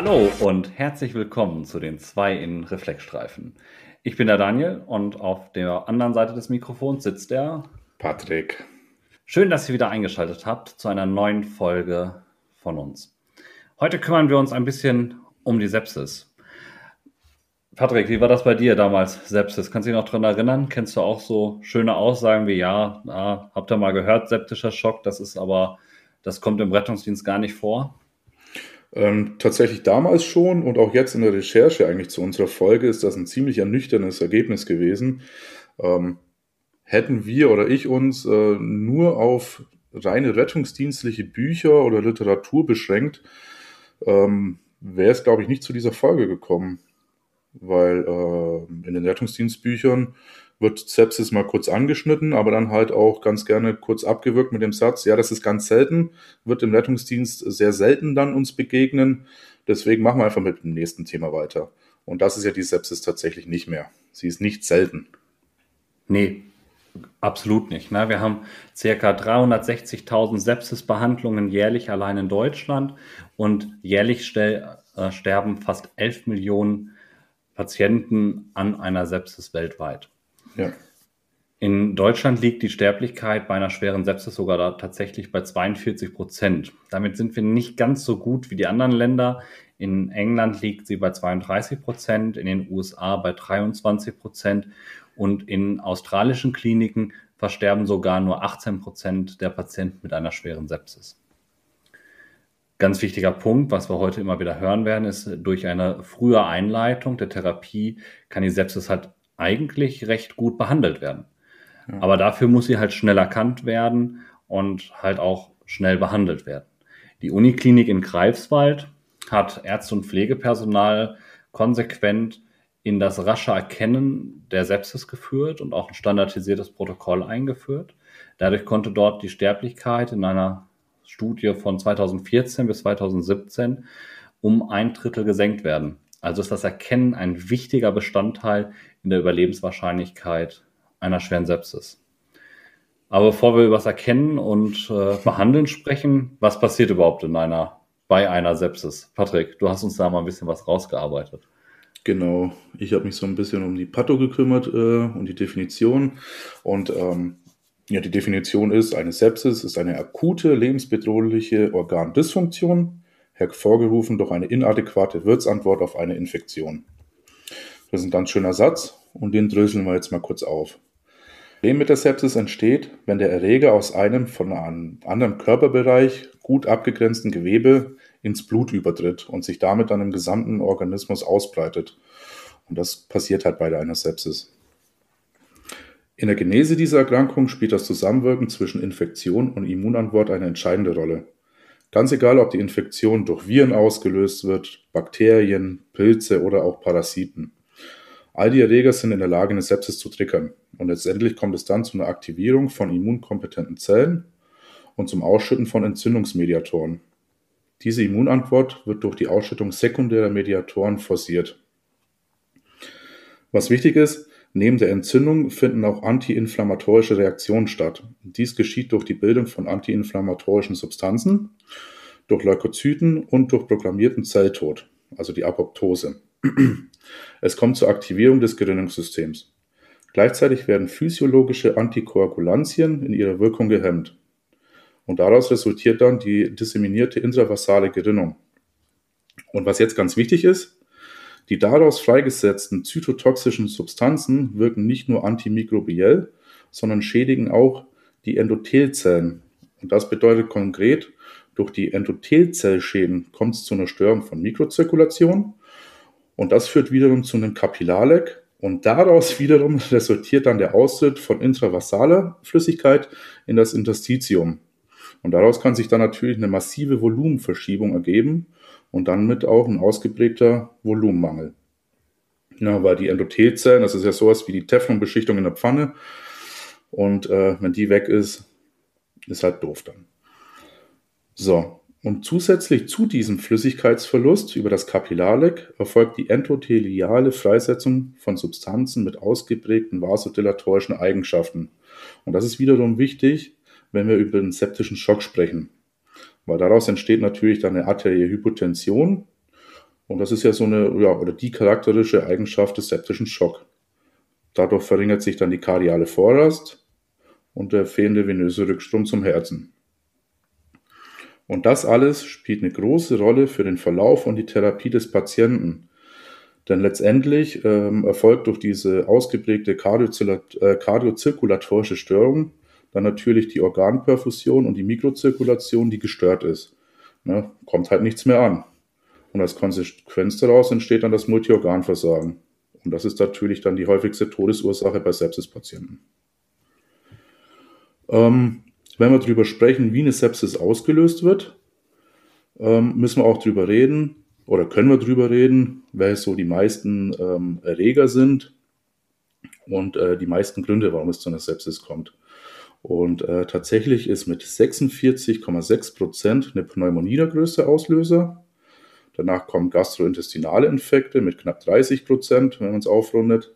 Hallo und herzlich willkommen zu den zwei in Reflexstreifen. Ich bin der Daniel und auf der anderen Seite des Mikrofons sitzt der Patrick. Schön, dass ihr wieder eingeschaltet habt zu einer neuen Folge von uns. Heute kümmern wir uns ein bisschen um die Sepsis. Patrick, wie war das bei dir damals, Sepsis? Kannst du dich noch daran erinnern? Kennst du auch so schöne Aussagen wie, ja, na, habt ihr mal gehört, septischer Schock, das ist aber, das kommt im Rettungsdienst gar nicht vor? Ähm, tatsächlich damals schon und auch jetzt in der Recherche eigentlich zu unserer Folge ist das ein ziemlich ernüchterndes Ergebnis gewesen. Ähm, hätten wir oder ich uns äh, nur auf reine rettungsdienstliche Bücher oder Literatur beschränkt, ähm, wäre es, glaube ich, nicht zu dieser Folge gekommen. Weil äh, in den Rettungsdienstbüchern wird Sepsis mal kurz angeschnitten, aber dann halt auch ganz gerne kurz abgewürgt mit dem Satz, ja, das ist ganz selten, wird im Rettungsdienst sehr selten dann uns begegnen. Deswegen machen wir einfach mit dem nächsten Thema weiter. Und das ist ja die Sepsis tatsächlich nicht mehr. Sie ist nicht selten. Nee, absolut nicht. Ne? Wir haben circa 360.000 Sepsisbehandlungen jährlich allein in Deutschland und jährlich äh, sterben fast 11 Millionen Patienten an einer Sepsis weltweit. Ja. In Deutschland liegt die Sterblichkeit bei einer schweren Sepsis sogar tatsächlich bei 42 Prozent. Damit sind wir nicht ganz so gut wie die anderen Länder. In England liegt sie bei 32 Prozent, in den USA bei 23 Prozent und in australischen Kliniken versterben sogar nur 18 Prozent der Patienten mit einer schweren Sepsis. Ganz wichtiger Punkt, was wir heute immer wieder hören werden, ist, durch eine frühe Einleitung der Therapie kann die Sepsis halt eigentlich recht gut behandelt werden. Ja. Aber dafür muss sie halt schnell erkannt werden und halt auch schnell behandelt werden. Die Uniklinik in Greifswald hat Ärzte und Pflegepersonal konsequent in das rasche Erkennen der Sepsis geführt und auch ein standardisiertes Protokoll eingeführt. Dadurch konnte dort die Sterblichkeit in einer Studie von 2014 bis 2017 um ein Drittel gesenkt werden. Also ist das Erkennen ein wichtiger Bestandteil in der Überlebenswahrscheinlichkeit einer schweren Sepsis. Aber bevor wir über das Erkennen und äh, Behandeln sprechen, was passiert überhaupt in einer, bei einer Sepsis? Patrick, du hast uns da mal ein bisschen was rausgearbeitet. Genau, ich habe mich so ein bisschen um die Patho gekümmert, äh, um die Definition. Und ähm, ja, die Definition ist, eine Sepsis ist eine akute, lebensbedrohliche Organdysfunktion, hervorgerufen durch eine inadäquate Wirtsantwort auf eine Infektion. Das ist ein ganz schöner Satz und den dröseln wir jetzt mal kurz auf. Problem mit der Sepsis entsteht, wenn der Erreger aus einem von einem anderen Körperbereich gut abgegrenzten Gewebe ins Blut übertritt und sich damit dann im gesamten Organismus ausbreitet. Und das passiert halt bei einer Sepsis. In der Genese dieser Erkrankung spielt das Zusammenwirken zwischen Infektion und Immunantwort eine entscheidende Rolle. Ganz egal, ob die Infektion durch Viren ausgelöst wird, Bakterien, Pilze oder auch Parasiten. All die Erreger sind in der Lage, eine Sepsis zu triggern. Und letztendlich kommt es dann zu einer Aktivierung von immunkompetenten Zellen und zum Ausschütten von Entzündungsmediatoren. Diese Immunantwort wird durch die Ausschüttung sekundärer Mediatoren forciert. Was wichtig ist, Neben der Entzündung finden auch antiinflammatorische Reaktionen statt. Dies geschieht durch die Bildung von antiinflammatorischen Substanzen, durch Leukozyten und durch programmierten Zelltod, also die Apoptose. Es kommt zur Aktivierung des Gerinnungssystems. Gleichzeitig werden physiologische Antikoagulantien in ihrer Wirkung gehemmt. Und daraus resultiert dann die disseminierte intravasale Gerinnung. Und was jetzt ganz wichtig ist, die daraus freigesetzten zytotoxischen Substanzen wirken nicht nur antimikrobiell, sondern schädigen auch die Endothelzellen. Und das bedeutet konkret, durch die Endothelzellschäden kommt es zu einer Störung von Mikrozirkulation und das führt wiederum zu einem Kapillarleck und daraus wiederum resultiert dann der Austritt von intravassaler Flüssigkeit in das Interstitium. Und daraus kann sich dann natürlich eine massive Volumenverschiebung ergeben und dann mit auch ein ausgeprägter Volumenmangel. Ja, weil die Endothelzellen, das ist ja sowas wie die Teflonbeschichtung in der Pfanne. Und äh, wenn die weg ist, ist halt doof dann. So, und zusätzlich zu diesem Flüssigkeitsverlust über das Kapillarleck erfolgt die endotheliale Freisetzung von Substanzen mit ausgeprägten vasodilatorischen Eigenschaften. Und das ist wiederum wichtig, wenn wir über den septischen Schock sprechen weil daraus entsteht natürlich dann eine arterielle Hypotension Und das ist ja so eine, ja, oder die charakteristische Eigenschaft des septischen Schock. Dadurch verringert sich dann die kardiale Vorrast und der fehlende venöse Rückstrom zum Herzen. Und das alles spielt eine große Rolle für den Verlauf und die Therapie des Patienten. Denn letztendlich ähm, erfolgt durch diese ausgeprägte äh, kardiozirkulatorische Störung dann natürlich die Organperfusion und die Mikrozirkulation, die gestört ist. Ne, kommt halt nichts mehr an. Und als Konsequenz daraus entsteht dann das Multiorganversagen. Und das ist natürlich dann die häufigste Todesursache bei Sepsispatienten. Ähm, wenn wir darüber sprechen, wie eine Sepsis ausgelöst wird, ähm, müssen wir auch darüber reden oder können wir darüber reden, welche so die meisten ähm, Erreger sind und äh, die meisten Gründe, warum es zu einer Sepsis kommt. Und äh, tatsächlich ist mit 46,6 Prozent eine Pneumonie der größte Auslöser. Danach kommen gastrointestinale Infekte mit knapp 30 Prozent, wenn man es aufrundet.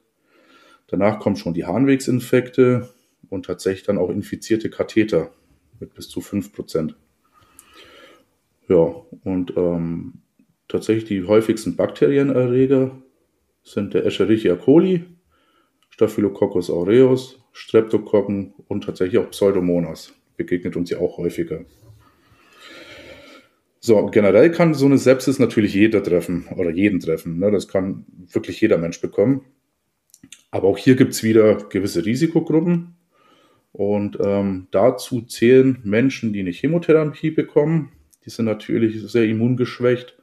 Danach kommen schon die Harnwegsinfekte und tatsächlich dann auch infizierte Katheter mit bis zu 5 Prozent. Ja, und ähm, tatsächlich die häufigsten Bakterienerreger sind der Escherichia coli, Staphylococcus aureus, Streptokokken und tatsächlich auch Pseudomonas. Begegnet uns ja auch häufiger. So, generell kann so eine Sepsis natürlich jeder treffen oder jeden treffen. Ne? Das kann wirklich jeder Mensch bekommen. Aber auch hier gibt es wieder gewisse Risikogruppen. Und ähm, dazu zählen Menschen, die eine Chemotherapie bekommen. Die sind natürlich sehr immungeschwächt.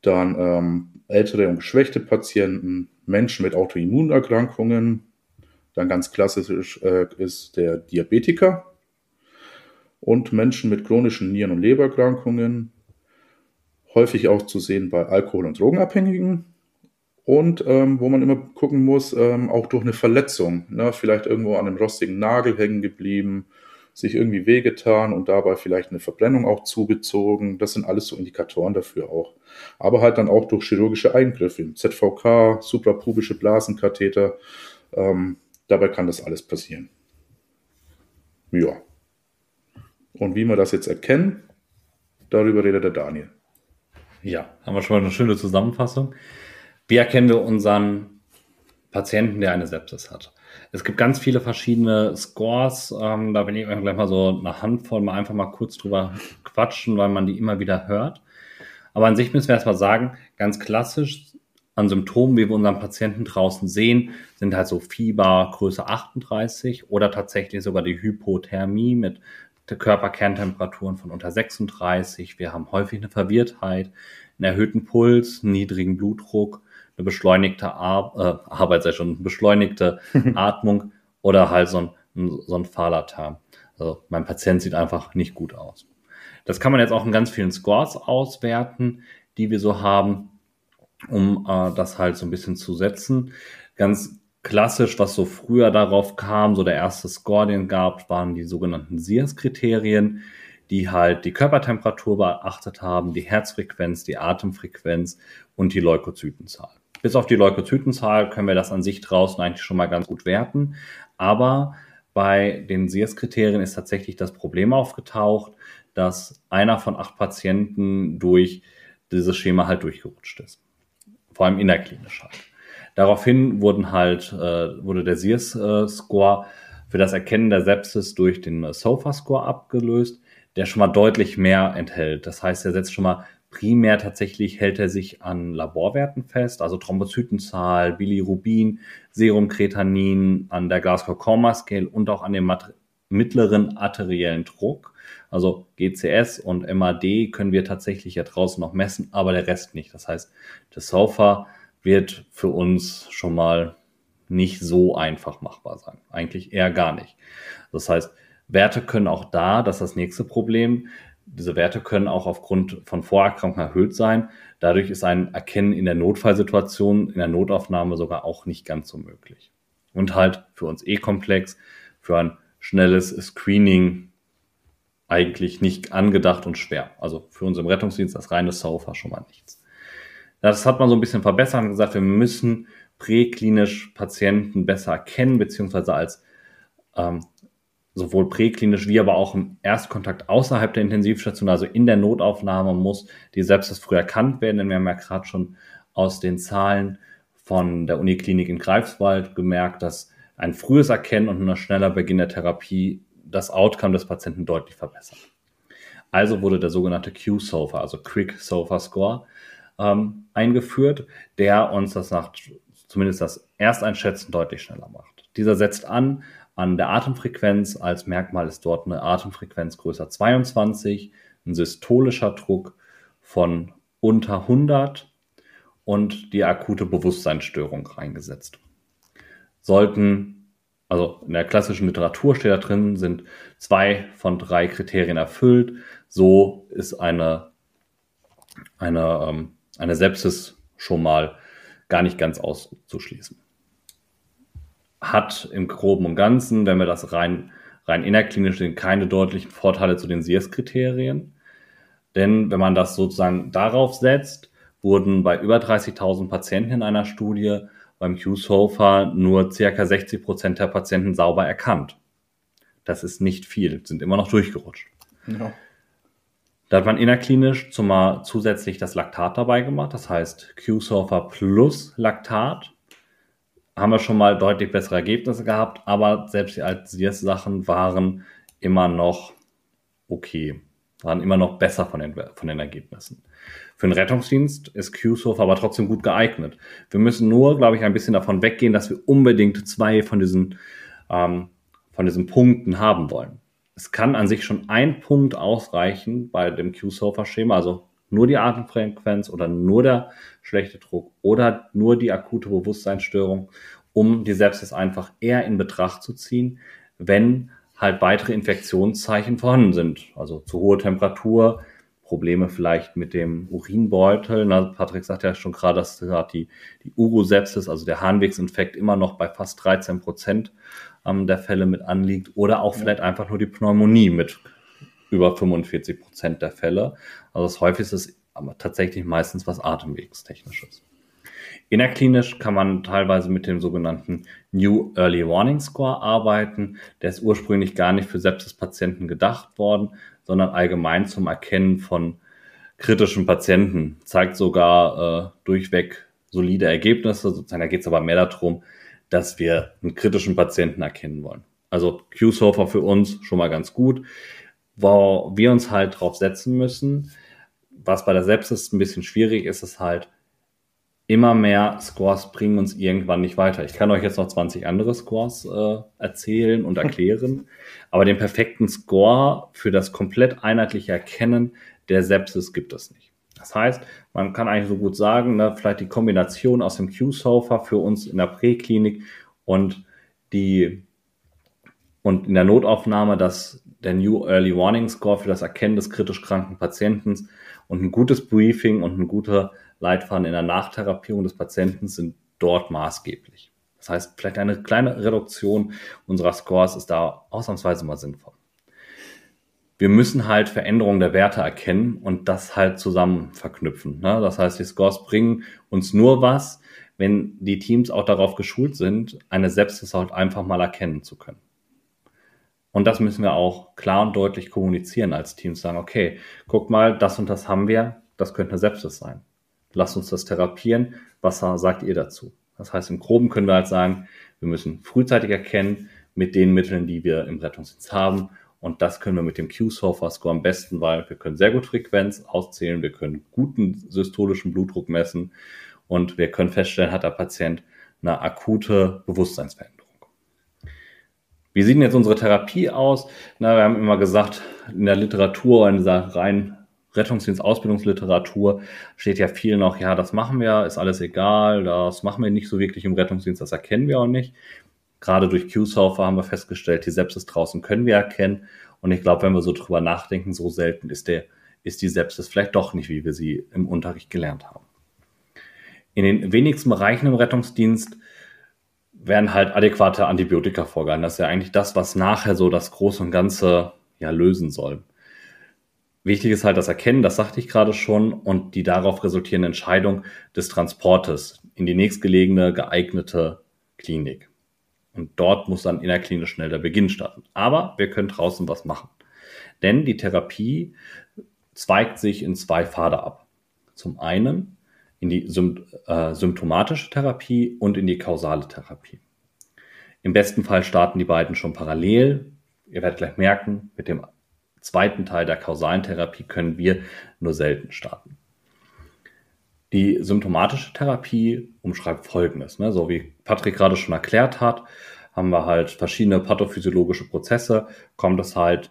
Dann ähm, ältere und geschwächte Patienten, Menschen mit Autoimmunerkrankungen, dann ganz klassisch äh, ist der Diabetiker und Menschen mit chronischen Nieren- und Lebererkrankungen, häufig auch zu sehen bei Alkohol- und Drogenabhängigen und ähm, wo man immer gucken muss, ähm, auch durch eine Verletzung, ne? vielleicht irgendwo an einem rostigen Nagel hängen geblieben, sich irgendwie wehgetan und dabei vielleicht eine Verbrennung auch zugezogen. Das sind alles so Indikatoren dafür auch. Aber halt dann auch durch chirurgische Eingriffe, ZVK, suprapubische Blasenkatheter. Ähm, Dabei kann das alles passieren. Ja. Und wie wir das jetzt erkennen, darüber redet der Daniel. Ja, haben wir schon mal eine schöne Zusammenfassung. Wie erkennen wir unseren Patienten, der eine Sepsis hat? Es gibt ganz viele verschiedene Scores. Ähm, da will ich gleich mal so eine Handvoll mal einfach mal kurz drüber quatschen, weil man die immer wieder hört. Aber an sich müssen wir erstmal sagen, ganz klassisch an Symptomen, wie wir unseren Patienten draußen sehen, sind halt so Fieber Größe 38 oder tatsächlich sogar die Hypothermie mit Körperkerntemperaturen von unter 36. Wir haben häufig eine Verwirrtheit, einen erhöhten Puls, niedrigen Blutdruck, eine beschleunigte Ar äh, Arbeit, sei schon, beschleunigte Atmung oder halt so ein, so ein Fahlalarm. Also mein Patient sieht einfach nicht gut aus. Das kann man jetzt auch in ganz vielen Scores auswerten, die wir so haben um äh, das halt so ein bisschen zu setzen. Ganz klassisch, was so früher darauf kam, so der erste Score, den gab, waren die sogenannten SIAS-Kriterien, die halt die Körpertemperatur beachtet haben, die Herzfrequenz, die Atemfrequenz und die Leukozytenzahl. Bis auf die Leukozytenzahl können wir das an sich draußen eigentlich schon mal ganz gut werten. Aber bei den SIAS-Kriterien ist tatsächlich das Problem aufgetaucht, dass einer von acht Patienten durch dieses Schema halt durchgerutscht ist vor allem innerklinisch halt. Daraufhin wurden halt, äh, wurde der SIRS-Score für das Erkennen der Sepsis durch den SOFA-Score abgelöst, der schon mal deutlich mehr enthält. Das heißt, er setzt schon mal primär tatsächlich hält er sich an Laborwerten fest, also Thrombozytenzahl, Bilirubin, Serumkretanin, an der Glasgow Coma Scale und auch an dem mittleren arteriellen Druck. Also GCS und MAD können wir tatsächlich ja draußen noch messen, aber der Rest nicht. Das heißt, das Sofa wird für uns schon mal nicht so einfach machbar sein. Eigentlich eher gar nicht. Das heißt, Werte können auch da, das ist das nächste Problem. Diese Werte können auch aufgrund von Vorerkrankungen erhöht sein. Dadurch ist ein Erkennen in der Notfallsituation, in der Notaufnahme sogar auch nicht ganz so möglich. Und halt für uns eh komplex, für ein schnelles Screening eigentlich nicht angedacht und schwer. Also für uns im Rettungsdienst das reine Sofa schon mal nichts. Das hat man so ein bisschen verbessert und gesagt, wir müssen präklinisch Patienten besser erkennen, beziehungsweise als ähm, sowohl präklinisch wie aber auch im Erstkontakt außerhalb der Intensivstation, also in der Notaufnahme, muss die Sepsis früh erkannt werden. Denn wir haben ja gerade schon aus den Zahlen von der Uniklinik in Greifswald gemerkt, dass ein frühes Erkennen und ein schneller Beginn der Therapie das Outcome des Patienten deutlich verbessert. Also wurde der sogenannte Q-SOFA, also Quick SOFA Score, ähm, eingeführt, der uns das nach zumindest das Ersteinschätzen deutlich schneller macht. Dieser setzt an an der Atemfrequenz. Als Merkmal ist dort eine Atemfrequenz größer 22, ein systolischer Druck von unter 100 und die akute Bewusstseinsstörung reingesetzt. Sollten, also in der klassischen Literatur steht da drin, sind zwei von drei Kriterien erfüllt. So ist eine, eine, ähm, eine Sepsis schon mal gar nicht ganz auszuschließen. Hat im Groben und Ganzen, wenn wir das rein, rein innerklinisch sehen, keine deutlichen Vorteile zu den SIERS-Kriterien. Denn wenn man das sozusagen darauf setzt, wurden bei über 30.000 Patienten in einer Studie beim Q-SOFA nur circa 60 Prozent der Patienten sauber erkannt. Das ist nicht viel, sind immer noch durchgerutscht. Ja. Da hat man innerklinisch zumal zusätzlich das Laktat dabei gemacht, das heißt Q-Surfer plus Laktat. Haben wir schon mal deutlich bessere Ergebnisse gehabt, aber selbst die Altsiers-Sachen waren immer noch okay, waren immer noch besser von den, von den Ergebnissen. Für den Rettungsdienst ist Q-Surfer aber trotzdem gut geeignet. Wir müssen nur, glaube ich, ein bisschen davon weggehen, dass wir unbedingt zwei von diesen, ähm, von diesen Punkten haben wollen. Es kann an sich schon ein Punkt ausreichen bei dem Q-Sofa-Schema, also nur die Atemfrequenz oder nur der schlechte Druck oder nur die akute Bewusstseinsstörung, um die Sepsis einfach eher in Betracht zu ziehen, wenn halt weitere Infektionszeichen vorhanden sind. Also zu hohe Temperatur, Probleme vielleicht mit dem Urinbeutel. Na, Patrick sagt ja schon gerade, dass die, die Urosepsis, also der Harnwegsinfekt, immer noch bei fast 13 Prozent ähm, der Fälle mit anliegt oder auch ja. vielleicht einfach nur die Pneumonie mit über 45 Prozent der Fälle. Also das häufigste ist aber tatsächlich meistens was Atemwegstechnisches. Innerklinisch kann man teilweise mit dem sogenannten New Early Warning Score arbeiten. Der ist ursprünglich gar nicht für Sepsis-Patienten gedacht worden, sondern allgemein zum Erkennen von kritischen Patienten. Zeigt sogar äh, durchweg solide Ergebnisse. Sozusagen, da geht es aber mehr darum, dass wir einen kritischen Patienten erkennen wollen. Also Q-Surfer für uns schon mal ganz gut. Wo wir uns halt drauf setzen müssen, was bei der Sepsis ein bisschen schwierig ist, ist halt, immer mehr Scores bringen uns irgendwann nicht weiter. Ich kann euch jetzt noch 20 andere Scores äh, erzählen und erklären, aber den perfekten Score für das komplett einheitliche Erkennen der Sepsis gibt es nicht. Das heißt, man kann eigentlich so gut sagen, ne, vielleicht die Kombination aus dem Q-Sofa für uns in der Präklinik und die und in der Notaufnahme, dass der New Early Warning Score für das Erkennen des kritisch kranken Patienten und ein gutes Briefing und ein guter Leitfaden in der Nachtherapierung des Patienten sind dort maßgeblich. Das heißt, vielleicht eine kleine Reduktion unserer Scores ist da ausnahmsweise mal sinnvoll wir müssen halt Veränderungen der Werte erkennen und das halt zusammen verknüpfen. Ne? Das heißt, die Scores bringen uns nur was, wenn die Teams auch darauf geschult sind, eine Sepsis halt einfach mal erkennen zu können. Und das müssen wir auch klar und deutlich kommunizieren als Teams. Sagen, okay, guck mal, das und das haben wir, das könnte eine Sepsis sein. Lasst uns das therapieren. Was sagt ihr dazu? Das heißt, im Groben können wir halt sagen, wir müssen frühzeitig erkennen mit den Mitteln, die wir im Rettungsdienst haben und das können wir mit dem Q-Surfer-Score am besten, weil wir können sehr gut Frequenz auszählen, wir können guten systolischen Blutdruck messen und wir können feststellen, hat der Patient eine akute Bewusstseinsveränderung. Wie sieht denn jetzt unsere Therapie aus? Na, wir haben immer gesagt, in der Literatur, in dieser rein Rettungsdienst-Ausbildungsliteratur steht ja viel noch, ja, das machen wir, ist alles egal, das machen wir nicht so wirklich im Rettungsdienst, das erkennen wir auch nicht. Gerade durch Q-Surfer haben wir festgestellt, die Sepsis draußen können wir erkennen. Und ich glaube, wenn wir so drüber nachdenken, so selten ist, der, ist die Sepsis vielleicht doch nicht, wie wir sie im Unterricht gelernt haben. In den wenigsten Bereichen im Rettungsdienst werden halt adäquate Antibiotika vorgehalten. Das ist ja eigentlich das, was nachher so das Große und Ganze ja lösen soll. Wichtig ist halt das Erkennen, das sagte ich gerade schon, und die darauf resultierende Entscheidung des Transportes in die nächstgelegene geeignete Klinik. Und dort muss dann innerklinisch schnell der Beginn starten. Aber wir können draußen was machen. Denn die Therapie zweigt sich in zwei Pfade ab. Zum einen in die äh, symptomatische Therapie und in die kausale Therapie. Im besten Fall starten die beiden schon parallel. Ihr werdet gleich merken, mit dem zweiten Teil der kausalen Therapie können wir nur selten starten. Die symptomatische Therapie umschreibt Folgendes. Ne? So wie Patrick gerade schon erklärt hat, haben wir halt verschiedene pathophysiologische Prozesse, kommt es halt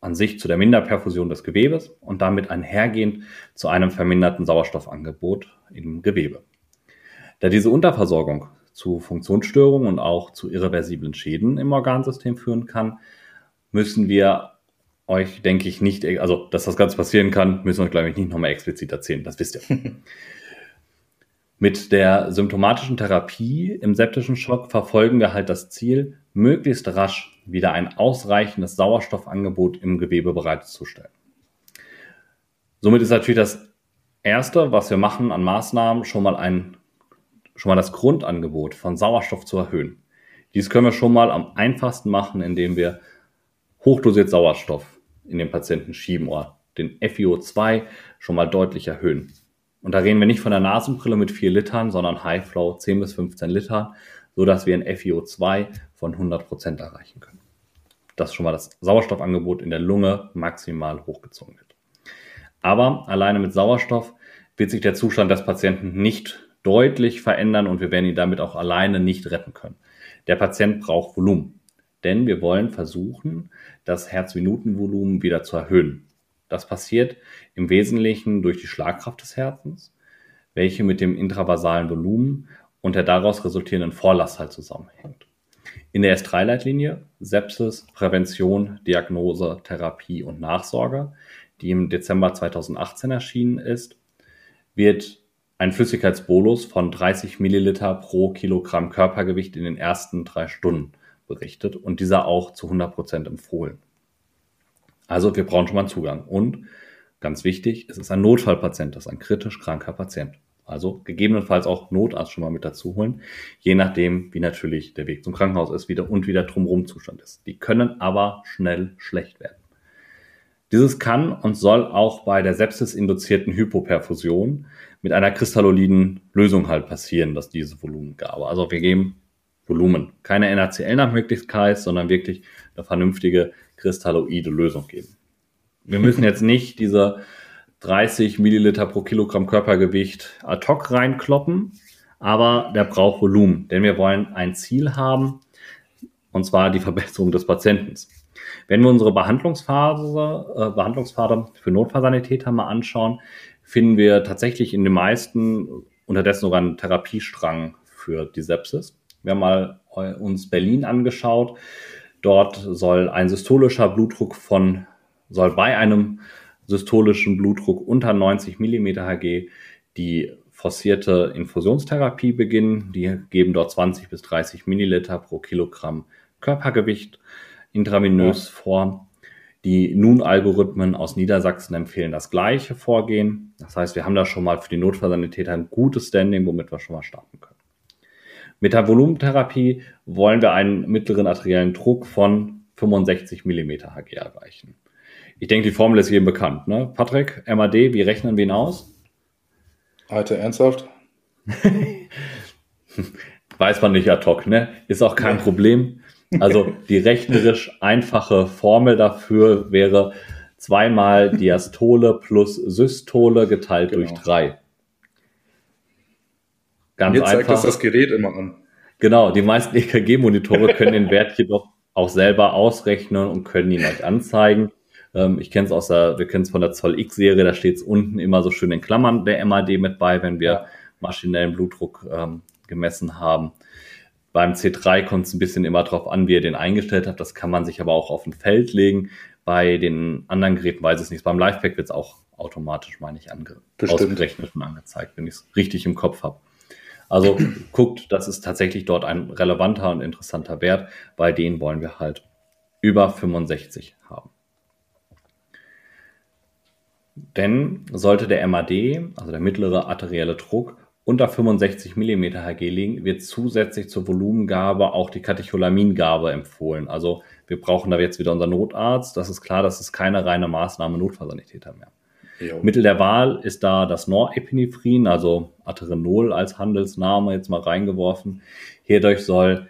an sich zu der Minderperfusion des Gewebes und damit einhergehend zu einem verminderten Sauerstoffangebot im Gewebe. Da diese Unterversorgung zu Funktionsstörungen und auch zu irreversiblen Schäden im Organsystem führen kann, müssen wir euch, denke ich, nicht, also dass das Ganze passieren kann, müssen wir euch, glaube ich, nicht nochmal explizit erzählen. Das wisst ihr. Mit der symptomatischen Therapie im septischen Schock verfolgen wir halt das Ziel, möglichst rasch wieder ein ausreichendes Sauerstoffangebot im Gewebe bereitzustellen. Somit ist natürlich das Erste, was wir machen an Maßnahmen, schon mal ein, schon mal das Grundangebot von Sauerstoff zu erhöhen. Dies können wir schon mal am einfachsten machen, indem wir hochdosiert Sauerstoff in den Patienten schieben oder den FiO2 schon mal deutlich erhöhen. Und da reden wir nicht von der Nasenbrille mit 4 Litern, sondern High Flow 10 bis 15 Liter, so dass wir ein FiO2 von 100 Prozent erreichen können. Dass schon mal das Sauerstoffangebot in der Lunge maximal hochgezogen wird. Aber alleine mit Sauerstoff wird sich der Zustand des Patienten nicht deutlich verändern und wir werden ihn damit auch alleine nicht retten können. Der Patient braucht Volumen, denn wir wollen versuchen, das Herzminutenvolumen wieder zu erhöhen. Das passiert im Wesentlichen durch die Schlagkraft des Herzens, welche mit dem intravasalen Volumen und der daraus resultierenden Vorlast halt zusammenhängt. In der S3-Leitlinie Sepsis, Prävention, Diagnose, Therapie und Nachsorge, die im Dezember 2018 erschienen ist, wird ein Flüssigkeitsbolus von 30 Milliliter pro Kilogramm Körpergewicht in den ersten drei Stunden berichtet und dieser auch zu 100 Prozent empfohlen. Also wir brauchen schon mal Zugang. Und ganz wichtig, es ist ein Notfallpatient, das ist ein kritisch kranker Patient. Also gegebenenfalls auch Notarzt schon mal mit dazu holen, je nachdem, wie natürlich der Weg zum Krankenhaus ist wieder und wie der drumherum Zustand ist. Die können aber schnell schlecht werden. Dieses kann und soll auch bei der sepsisinduzierten Hypoperfusion mit einer kristalloliden Lösung halt passieren, dass diese Volumengabe. Also wir geben Volumen, keine NaCl nach Möglichkeit, sondern wirklich eine vernünftige kristalloide Lösung geben. Wir müssen jetzt nicht diese 30 Milliliter pro Kilogramm Körpergewicht ad hoc reinkloppen, aber der braucht Volumen, denn wir wollen ein Ziel haben, und zwar die Verbesserung des Patienten. Wenn wir unsere Behandlungsphase, äh, Behandlungspfade für Notfallsanität haben, mal anschauen, finden wir tatsächlich in den meisten unterdessen sogar einen Therapiestrang für die Sepsis. Wir haben mal uns Berlin angeschaut. Dort soll ein systolischer Blutdruck von, soll bei einem systolischen Blutdruck unter 90 mm Hg die forcierte Infusionstherapie beginnen. Die geben dort 20 bis 30 Milliliter pro Kilogramm Körpergewicht intravenös ja. vor. Die Nun-Algorithmen aus Niedersachsen empfehlen das gleiche Vorgehen. Das heißt, wir haben da schon mal für die Notfallsanitäter ein gutes Standing, womit wir schon mal starten können. Mit der Volumentherapie wollen wir einen mittleren arteriellen Druck von 65 mm Hg erreichen. Ich denke, die Formel ist jedem bekannt. Ne? Patrick, MAD, wie rechnen wir ihn aus? Alter, ernsthaft? Weiß man nicht ad hoc, ne? Ist auch kein Problem. Also die rechnerisch einfache Formel dafür wäre zweimal Diastole plus Systole geteilt genau. durch drei. Ganz Mir zeigt einfach. das das Gerät immer an. Genau, die meisten EKG-Monitore können den Wert jedoch auch selber ausrechnen und können ihn euch anzeigen. Ähm, ich kenne es aus der, wir kennen es von der Zoll X-Serie, da steht es unten immer so schön in Klammern der MAD mit bei, wenn wir ja. maschinellen Blutdruck ähm, gemessen haben. Beim C3 kommt es ein bisschen immer darauf an, wie ihr den eingestellt habt. Das kann man sich aber auch auf ein Feld legen. Bei den anderen Geräten weiß ich es nicht. Beim Livepack wird es auch automatisch, meine ich, ange ausgerechnet und angezeigt, wenn ich es richtig im Kopf habe. Also guckt, das ist tatsächlich dort ein relevanter und interessanter Wert. Bei denen wollen wir halt über 65 haben. Denn sollte der MAD, also der mittlere arterielle Druck, unter 65 mm Hg liegen, wird zusätzlich zur Volumengabe auch die Katecholamingabe empfohlen. Also wir brauchen da jetzt wieder unseren Notarzt. Das ist klar, das ist keine reine Maßnahme Notfallsanitäter mehr. Jo. Mittel der Wahl ist da das Norepinephrin, also Aterenol als Handelsname jetzt mal reingeworfen. Hierdurch soll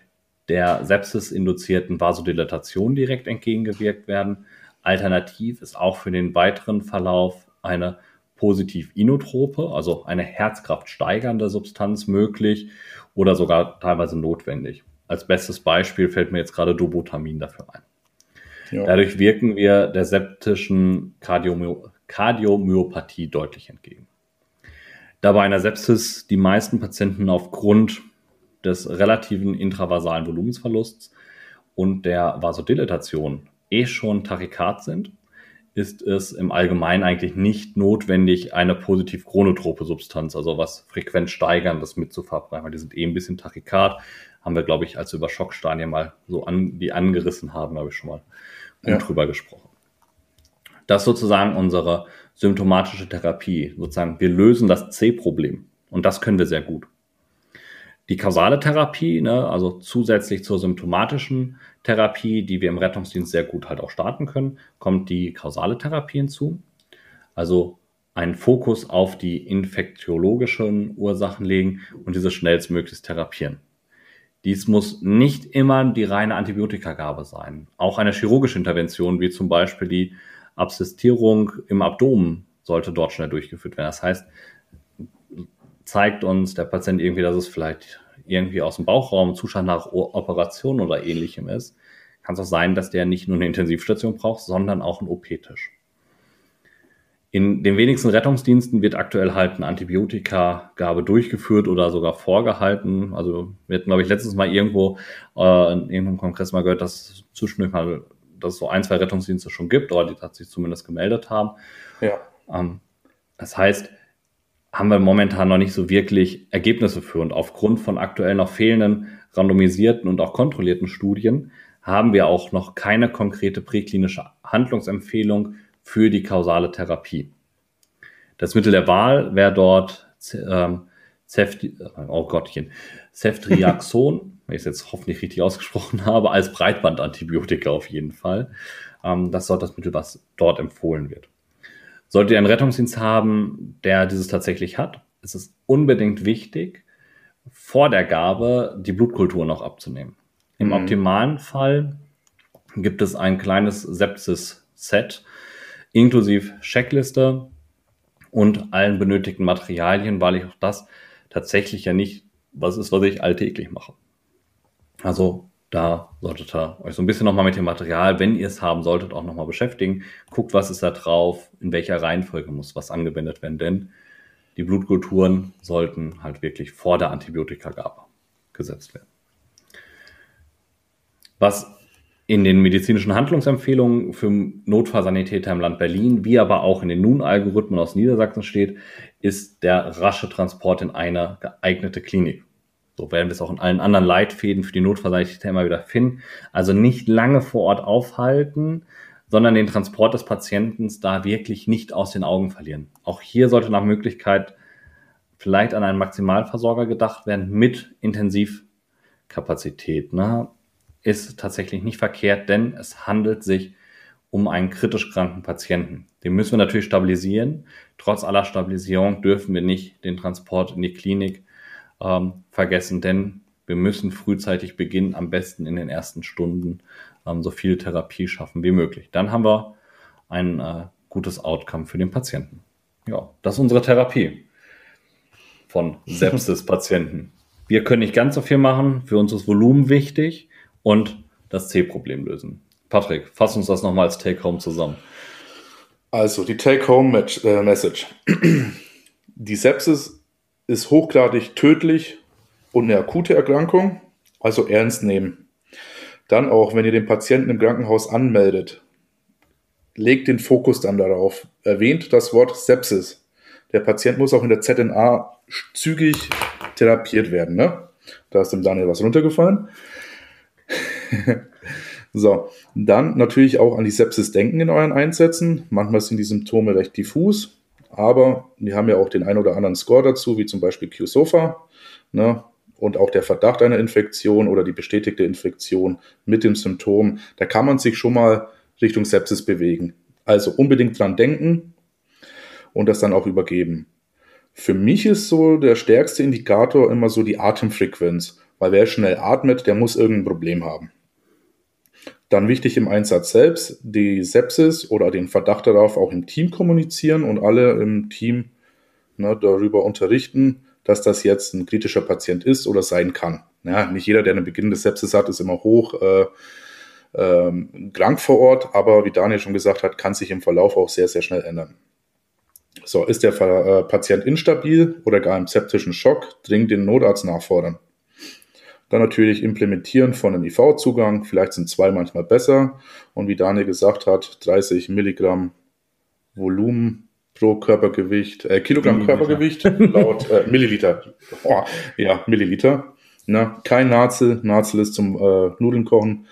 der sepsis-induzierten Vasodilatation direkt entgegengewirkt werden. Alternativ ist auch für den weiteren Verlauf eine positiv inotrope, also eine Herzkraft steigernde Substanz möglich oder sogar teilweise notwendig. Als bestes Beispiel fällt mir jetzt gerade Dobotamin dafür ein. Ja. Dadurch wirken wir der septischen Kardiomyo Kardiomyopathie deutlich entgegen. Da bei einer Sepsis die meisten Patienten aufgrund des relativen intravasalen Volumensverlusts und der Vasodilatation eh schon Tachykard sind, ist es im Allgemeinen eigentlich nicht notwendig, eine positiv chronotrope Substanz, also was frequent steigerndes mitzuverabreichen, weil die sind eh ein bisschen Tachykard. Haben wir, glaube ich, als wir über Schockstadien mal so an, die angerissen haben, habe ich schon mal gut ja. drüber gesprochen. Das ist sozusagen unsere symptomatische Therapie. Sozusagen, wir lösen das C-Problem. Und das können wir sehr gut. Die kausale Therapie, ne, also zusätzlich zur symptomatischen Therapie, die wir im Rettungsdienst sehr gut halt auch starten können, kommt die kausale Therapie hinzu. Also einen Fokus auf die infektiologischen Ursachen legen und diese schnellstmöglichst therapieren. Dies muss nicht immer die reine Antibiotikagabe sein. Auch eine chirurgische Intervention, wie zum Beispiel die Absistierung im Abdomen, sollte dort schnell durchgeführt werden. Das heißt, zeigt uns der Patient irgendwie, dass es vielleicht irgendwie aus dem Bauchraum Zustand nach Operation oder ähnlichem ist, kann es auch sein, dass der nicht nur eine Intensivstation braucht, sondern auch einen OP-Tisch. In den wenigsten Rettungsdiensten wird aktuell halt eine Antibiotikagabe durchgeführt oder sogar vorgehalten. Also wir hatten, glaube ich, letztens mal irgendwo äh, in irgendeinem Kongress mal gehört, dass zwischendurch mal, dass es so ein, zwei Rettungsdienste schon gibt oder die sich zumindest gemeldet haben. Ja. Ähm, das heißt, haben wir momentan noch nicht so wirklich Ergebnisse für. Und aufgrund von aktuell noch fehlenden randomisierten und auch kontrollierten Studien haben wir auch noch keine konkrete präklinische Handlungsempfehlung für die kausale Therapie. Das Mittel der Wahl wäre dort ähm, Cefti oh Ceftriaxon, wenn ich es jetzt hoffentlich richtig ausgesprochen habe, als Breitbandantibiotika auf jeden Fall. Ähm, das ist das Mittel, was dort empfohlen wird. Solltet ihr einen Rettungsdienst haben, der dieses tatsächlich hat, ist es unbedingt wichtig, vor der Gabe die Blutkultur noch abzunehmen. Im mhm. optimalen Fall gibt es ein kleines Sepsis-Set inklusive Checkliste und allen benötigten Materialien, weil ich auch das tatsächlich ja nicht was ist, was ich alltäglich mache. Also da solltet ihr euch so ein bisschen nochmal mit dem Material, wenn ihr es haben solltet, auch nochmal beschäftigen. Guckt, was ist da drauf, in welcher Reihenfolge muss was angewendet werden, denn die Blutkulturen sollten halt wirklich vor der Antibiotikagabe gesetzt werden. Was in den medizinischen Handlungsempfehlungen für Notfallsanitäter im Land Berlin, wie aber auch in den Nun-Algorithmen aus Niedersachsen steht, ist der rasche Transport in eine geeignete Klinik. So werden wir es auch in allen anderen Leitfäden für die Notfallsanitäter immer wieder finden. Also nicht lange vor Ort aufhalten, sondern den Transport des Patienten da wirklich nicht aus den Augen verlieren. Auch hier sollte nach Möglichkeit vielleicht an einen Maximalversorger gedacht werden mit Intensivkapazität. Ne? Ist tatsächlich nicht verkehrt, denn es handelt sich um einen kritisch kranken Patienten. Den müssen wir natürlich stabilisieren. Trotz aller Stabilisierung dürfen wir nicht den Transport in die Klinik ähm, vergessen, denn wir müssen frühzeitig beginnen, am besten in den ersten Stunden ähm, so viel Therapie schaffen wie möglich. Dann haben wir ein äh, gutes Outcome für den Patienten. Ja, das ist unsere Therapie von Sepsis-Patienten. Wir können nicht ganz so viel machen, für uns ist Volumen wichtig und das C-Problem lösen. Patrick, fass uns das nochmal als Take-Home zusammen. Also die Take-Home-Message. Äh, die Sepsis ist hochgradig tödlich und eine akute Erkrankung, also ernst nehmen. Dann auch, wenn ihr den Patienten im Krankenhaus anmeldet, legt den Fokus dann darauf. Erwähnt das Wort Sepsis. Der Patient muss auch in der ZNA zügig therapiert werden. Ne? Da ist dem Daniel was runtergefallen. so, dann natürlich auch an die Sepsis denken in euren Einsätzen. Manchmal sind die Symptome recht diffus aber die haben ja auch den ein oder anderen Score dazu, wie zum Beispiel QSOFA. Ne? Und auch der Verdacht einer Infektion oder die bestätigte Infektion mit dem Symptom, da kann man sich schon mal Richtung Sepsis bewegen. Also unbedingt dran denken und das dann auch übergeben. Für mich ist so der stärkste Indikator immer so die Atemfrequenz, weil wer schnell atmet, der muss irgendein Problem haben. Dann wichtig im Einsatz selbst, die Sepsis oder den Verdacht darauf auch im Team kommunizieren und alle im Team ne, darüber unterrichten, dass das jetzt ein kritischer Patient ist oder sein kann. Ja, nicht jeder, der eine beginnende Sepsis hat, ist immer hoch äh, ähm, krank vor Ort, aber wie Daniel schon gesagt hat, kann sich im Verlauf auch sehr, sehr schnell ändern. So, ist der äh, Patient instabil oder gar im septischen Schock, dringend den Notarzt nachfordern. Dann natürlich implementieren von einem IV-Zugang. Vielleicht sind zwei manchmal besser. Und wie Daniel gesagt hat, 30 Milligramm Volumen pro Körpergewicht, äh, Kilogramm Milliliter. Körpergewicht laut äh, Milliliter. Oh, ja, Milliliter. Na, kein Nazel. Nazel ist zum äh, Nudeln kochen.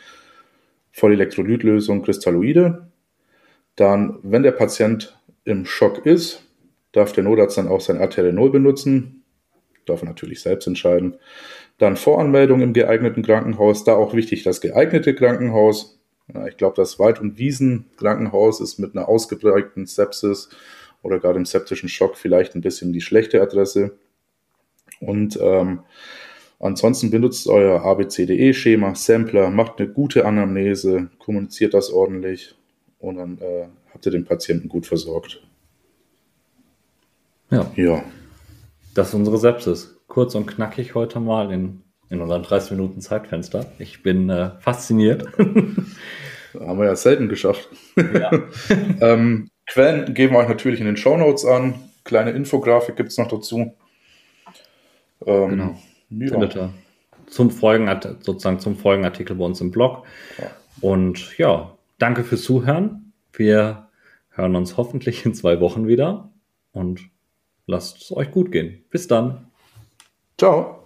Vollelektrolytlösung, Kristalloide. Dann, wenn der Patient im Schock ist, darf der Notarzt dann auch sein Arterienol benutzen. Darf er natürlich selbst entscheiden. Dann Voranmeldung im geeigneten Krankenhaus. Da auch wichtig das geeignete Krankenhaus. Ja, ich glaube, das Wald- und Wiesen-Krankenhaus ist mit einer ausgeprägten Sepsis oder gar dem septischen Schock vielleicht ein bisschen die schlechte Adresse. Und ähm, ansonsten benutzt euer ABCDE-Schema, Sampler, macht eine gute Anamnese, kommuniziert das ordentlich und dann äh, habt ihr den Patienten gut versorgt. Ja. Ja. Das ist unsere Sepsis. Kurz und knackig heute mal in, in unserem 30 Minuten Zeitfenster. Ich bin äh, fasziniert. haben wir ja selten geschafft. Ja. ähm, Quellen geben wir euch natürlich in den Show Notes an. Kleine Infografik gibt es noch dazu. Ähm, genau. Ja. Findet ihr zum Folgenart sozusagen zum Folgenartikel bei uns im Blog. Ja. Und ja, danke fürs Zuhören. Wir hören uns hoffentlich in zwei Wochen wieder und lasst es euch gut gehen. Bis dann. Ciao.